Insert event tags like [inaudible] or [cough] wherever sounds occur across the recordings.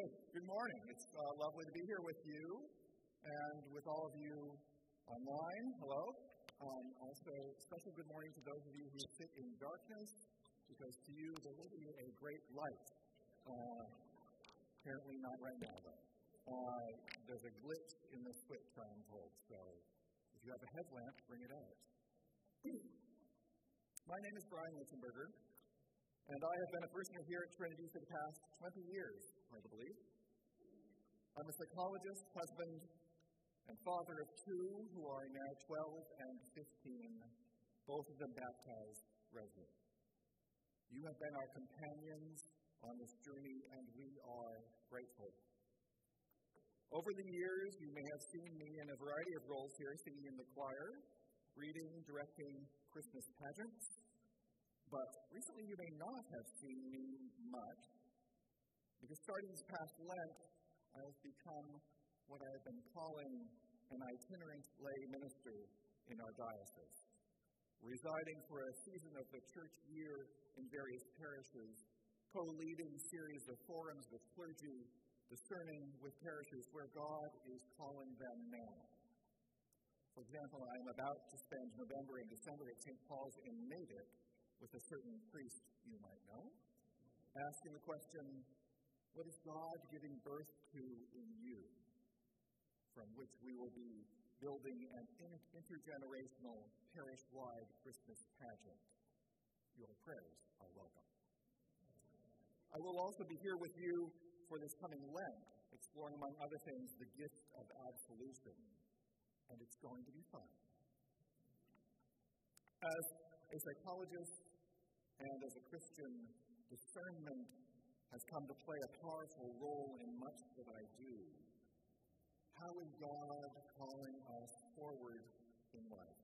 So, good morning. It's uh, lovely to be here with you and with all of you online. Hello. Um, also, special good morning to those of you who sit in darkness, because to you there will be a great light. Uh, apparently, not right now, though. Uh, there's a glitch in the switch, I'm told. So, if you have a headlamp, bring it out. [clears throat] My name is Brian Litzenberger, and I have been a prisoner here at Trinity for the past 20 years, to believe. I'm a psychologist, husband, and father of two who are now 12 and 15, both of them baptized resident. You have been our companions on this journey, and we are grateful. Over the years, you may have seen me in a variety of roles here, singing in the choir, reading, directing Christmas pageants. But recently, you may not have seen me much, because starting this past Lent, I have become what I have been calling an itinerant lay minister in our diocese, residing for a season of the church year in various parishes, co leading series of forums with clergy, discerning with parishes where God is calling them now. For example, I am about to spend November and December at St. Paul's in Natick with a certain priest you might know, asking the question, What is God giving birth to in you? From which we will be building an intergenerational, parish wide Christmas pageant. Your prayers are welcome. I will also be here with you for this coming Lent, exploring, among other things, the gift of absolution. And it's going to be fun. As a psychologist and as a Christian, discernment has come to play a powerful role in much that I do. How is God calling us forward in life?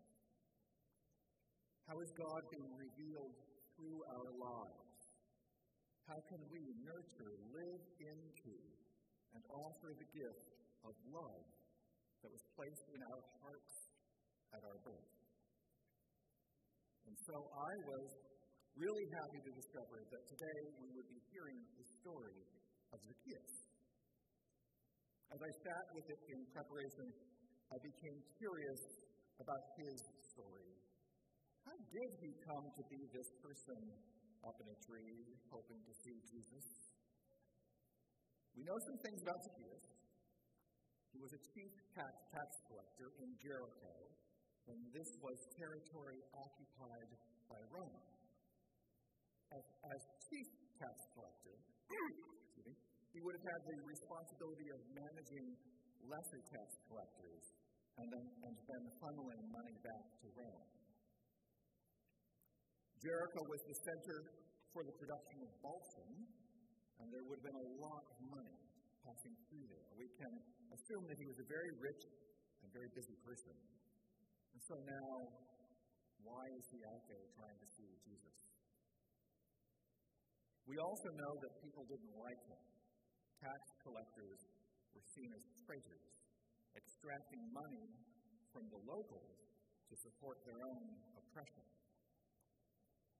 How is God being revealed through our lives? How can we nurture, live into, and offer the gift of love that was placed in our hearts at our birth? And so I was really happy to discover that today we would be hearing the story of Zacchaeus. As I sat with it in preparation, I became curious about his story. How did he come to be this person up in a tree hoping to see Jesus? We know some things about Zacchaeus. He was a chief tax, tax collector in Jericho, and this was territory occupied by Rome. Tax collector, he would have had the responsibility of managing lesser tax collectors and then, and then funneling money back to Rome. Jericho was the center for the production of balsam, and there would have been a lot of money passing through there. We can assume that he was a very rich and very busy person. And so now, why is he out there trying to see Jesus? We also know that people didn't like him tax collectors were seen as traitors, extracting money from the locals to support their own oppression.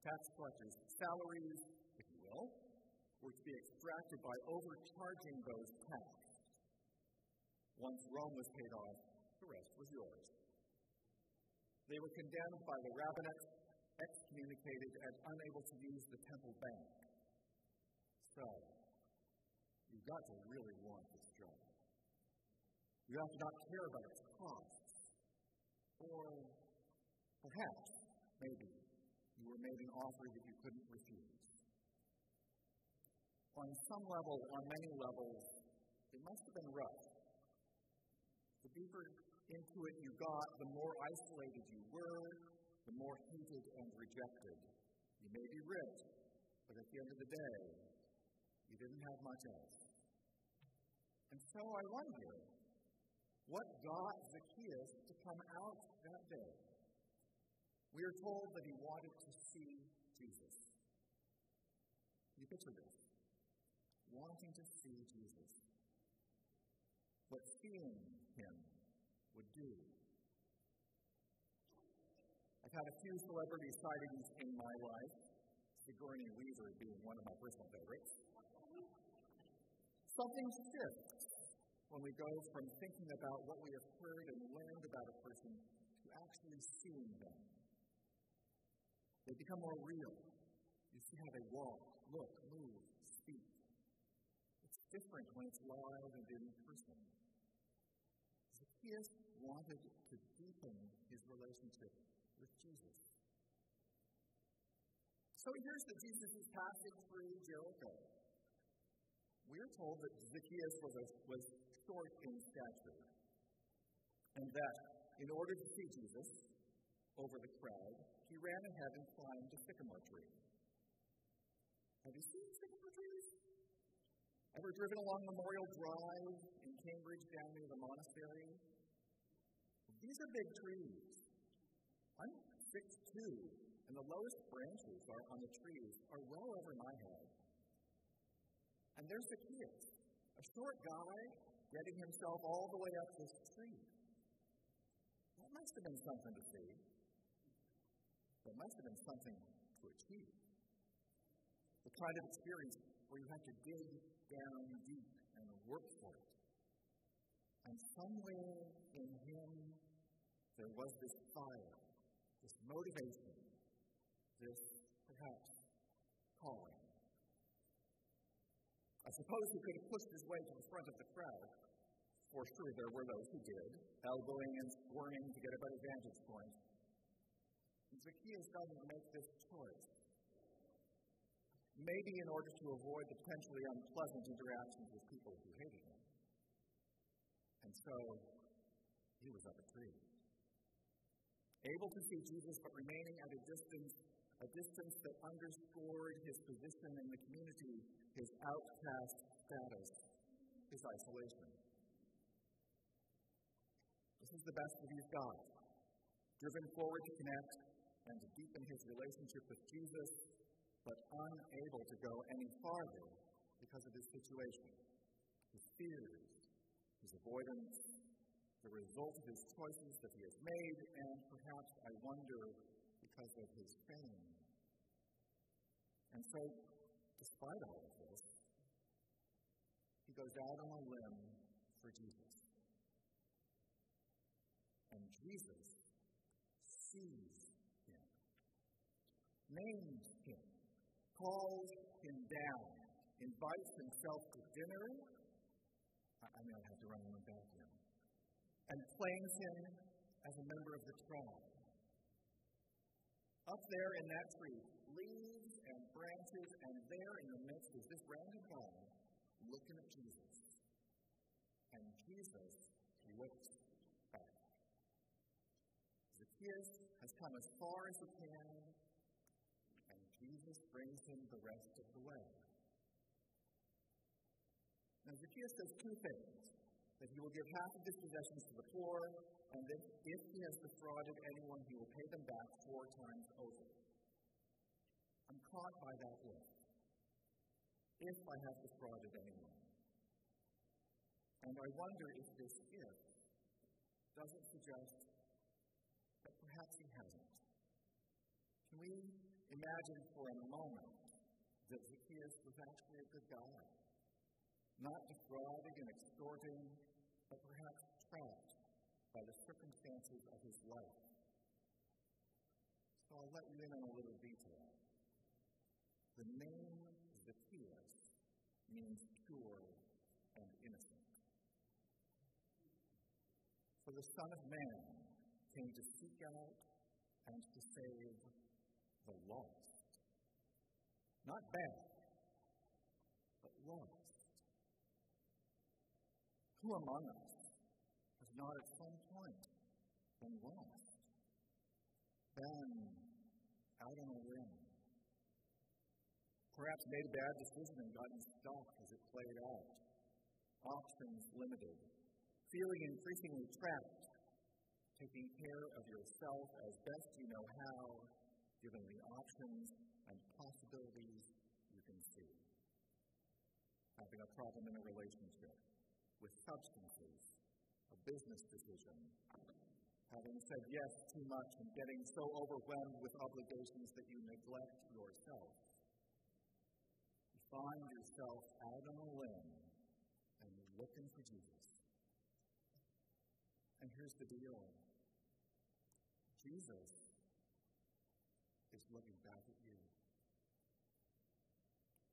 Tax collectors' salaries, if you will, were to be extracted by overcharging those taxed. Once Rome was paid off, the rest was yours. They were condemned by the rabbinate, excommunicated, and unable to use the temple bank. So, You've got to really want this job. You have to not care about its costs. Or perhaps, maybe, you were made an offer that you couldn't refuse. On some level, on many levels, it must have been rough. The deeper into it you got, the more isolated you were, the more hated and rejected. You may be rich, but at the end of the day, you didn't have much else. And so I wonder what got Zacchaeus to come out that day. We are told that he wanted to see Jesus. You picture this wanting to see Jesus. What seeing him would do. I've had a few celebrity sightings in my life, Sigourney Weaver being one of my personal favorites. Something shifts when we go from thinking about what we have heard and learned about a person to actually seeing them. They become more real. You see how they walk, look, move, speak. It's different when it's live and in person. Zacchaeus wanted to deepen his relationship with Jesus. So he hears that Jesus is passing through Jericho. We are told that Zacchaeus was, a, was short in stature, and that in order to see Jesus over the crowd, he ran ahead and climbed a sycamore tree. Have you seen sycamore trees? Ever driven along Memorial Drive in Cambridge down near the monastery? These are big trees. I'm 6'2", and the lowest branches are on the trees are well over my head. And there's Zacchaeus, a short guy getting himself all the way up this tree. That must have been something to see. That must have been something to achieve. The kind of experience where you have to dig down deep and work for it. And somewhere in him, there was this fire, this motivation, this perhaps calling. I suppose he could have pushed his way to the front of the crowd. For sure, there were those who did, elbowing and squirming to get a better vantage point. And Zacchaeus doesn't make this choice. Maybe in order to avoid the potentially unpleasant interactions with people who hated him. And so, he was up a tree. Able to see Jesus, but remaining at a distance a distance that underscored his position in the community, his outcast status, his isolation. This is the best that he's got. Driven forward to connect and to deepen his relationship with Jesus, but unable to go any farther because of his situation, his fears, his avoidance, the result of his choices that he has made, and perhaps, I wonder, because of his fame. And so, despite all of this, he goes out on a limb for Jesus. And Jesus sees him, names him, calls him down, invites himself to dinner. I, I may have to run him back here. And claims him as a member of the tribe. Up there in that tree, leaves and branches, and there in the midst is this random guy looking at Jesus. And Jesus looks back. Zacchaeus has come as far as he can, and Jesus brings him the rest of the way. Now, Zacchaeus says two things that he will give half of his possessions to the poor, and that if he has defrauded anyone, he will pay them back four times over. I'm caught by that if. If I have defrauded anyone. And I wonder if this if doesn't suggest that perhaps he hasn't. Can we imagine for a moment that Zacchaeus was actually a good guy? Not defrauding and extorting, but perhaps trapped by the circumstances of his life. So I'll let you in on a little detail. The name Zacchaeus means pure and innocent. For the Son of Man came to seek out and to save the lost. Not bad, but lost. Who among us has not at some point been lost? Been out on a limb? Perhaps made a bad decision and gotten stuck as it played out. Options limited. Feeling increasingly trapped. Taking care of yourself as best you know how, given the options and possibilities you can see. Having a problem in a relationship with substances, a business decision, having said yes too much and getting so overwhelmed with obligations that you neglect yourself. You find yourself out on a limb and looking for Jesus. And here's the deal Jesus is looking back at you.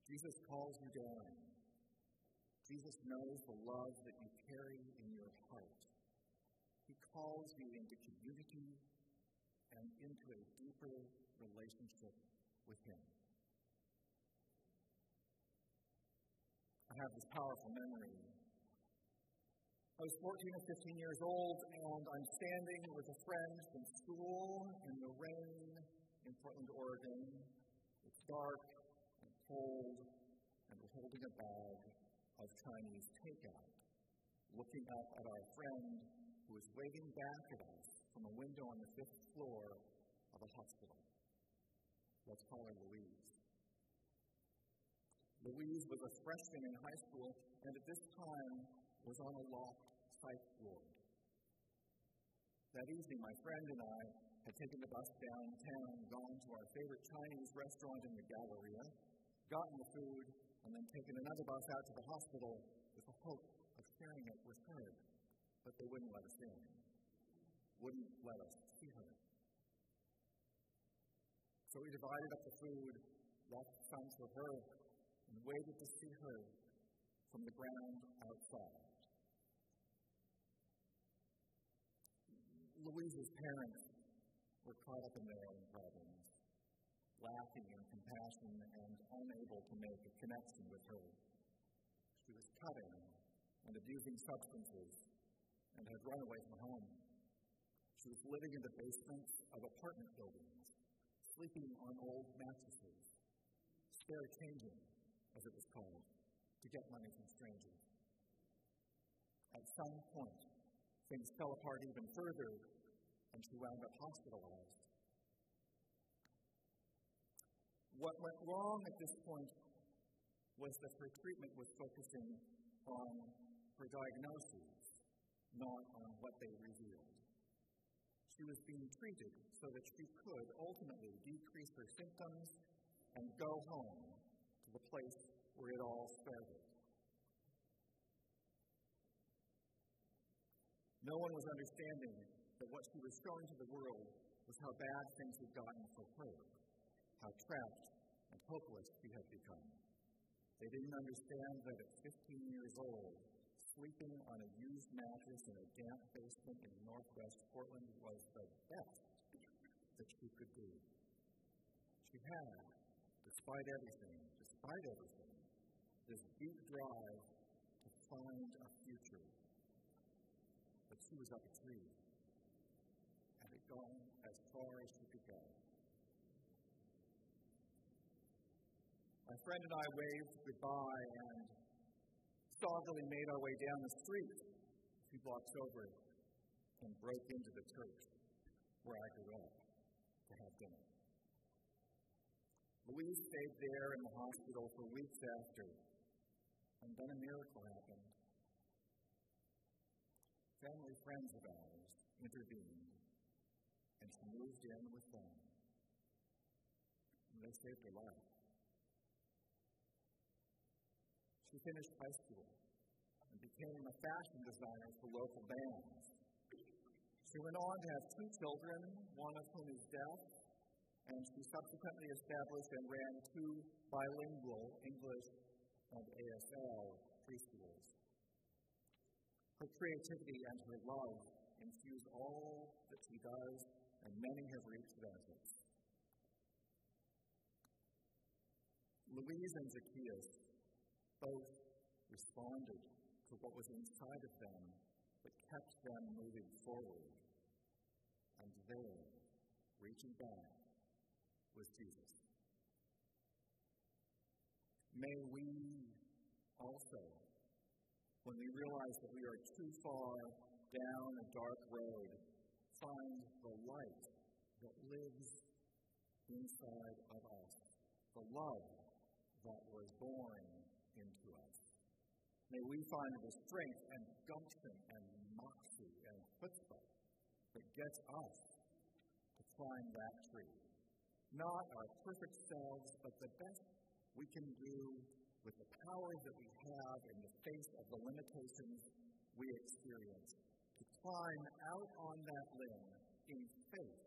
Jesus calls you down. Jesus knows the love that you carry in your heart. He calls you into community and into a deeper relationship with Him. I have this powerful memory. I was 14 or 15 years old, and I'm standing with a friend from school in the rain in Portland, Oregon. It's dark and cold, and we're holding a bag of Chinese takeout, looking up at our friend who is waving back at us from a window on the fifth floor of a hospital. Let's call her Louise. Louise was a freshman in high school and at this time was on a locked psych ward. That evening, my friend and I had taken the bus downtown, gone to our favorite Chinese restaurant in the Galleria, gotten the food, and then taken another bus out to the hospital with the hope of sharing it with her. But they wouldn't let us in, wouldn't let us see her. So we divided up the food, left some for her, and waited to see her from the ground outside. Louise's parents were caught up in their own problems, lacking in compassion and unable to make a connection with her. She was cutting and abusing substances and had run away from home. She was living in the basements of apartment buildings, sleeping on old mattresses, spare changing as it was called, to get money from strangers. At some point, things fell apart even further, and she wound up hospitalized. What went wrong at this point was that her treatment was focusing on her diagnoses, not on what they revealed. She was being treated so that she could ultimately decrease her symptoms and go home to the place where it all started. No one was understanding that what she was showing to the world was how bad things had gotten for her, how trapped and hopeless she had become. They didn't understand that at 15 years old, sleeping on a used mattress in a damp basement in northwest Portland was the best that she could do. She had, despite everything, despite everything, this deep drive to find a future. But she was up a tree and had gone as far as she My friend and I waved goodbye and soberly made our way down the street few blocks over and broke into the church where I grew up to have dinner. Louise stayed there in the hospital for weeks after, and then a miracle happened. Family friends of ours intervened, and she moved in with them. And they saved her life. She finished high school and became a fashion designer for local bands. She went on to have two children, one of whom is deaf and she subsequently established and ran two bilingual English and ASL preschools. Her creativity and her love infuse all that she does, and many have reaped benefits. Louise and Zacchaeus both responded to what was inside of them that kept them moving forward. And there, reaching back, was Jesus. May we also, when we realize that we are too far down a dark road, find the light that lives inside of us, the love that was born into us. May we find the strength and gumption and moxie and chutzpah that gets us to climb that tree not our perfect selves, but the best we can do with the power that we have in the face of the limitations we experience, to climb out on that limb in faith,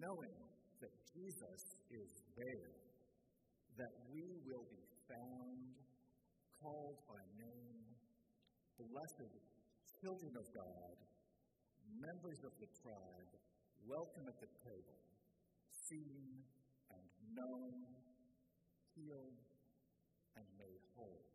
knowing that Jesus is there, that we will be found, called by name, blessed children of God, members of the tribe, welcome at the table, seen and known, healed and made whole.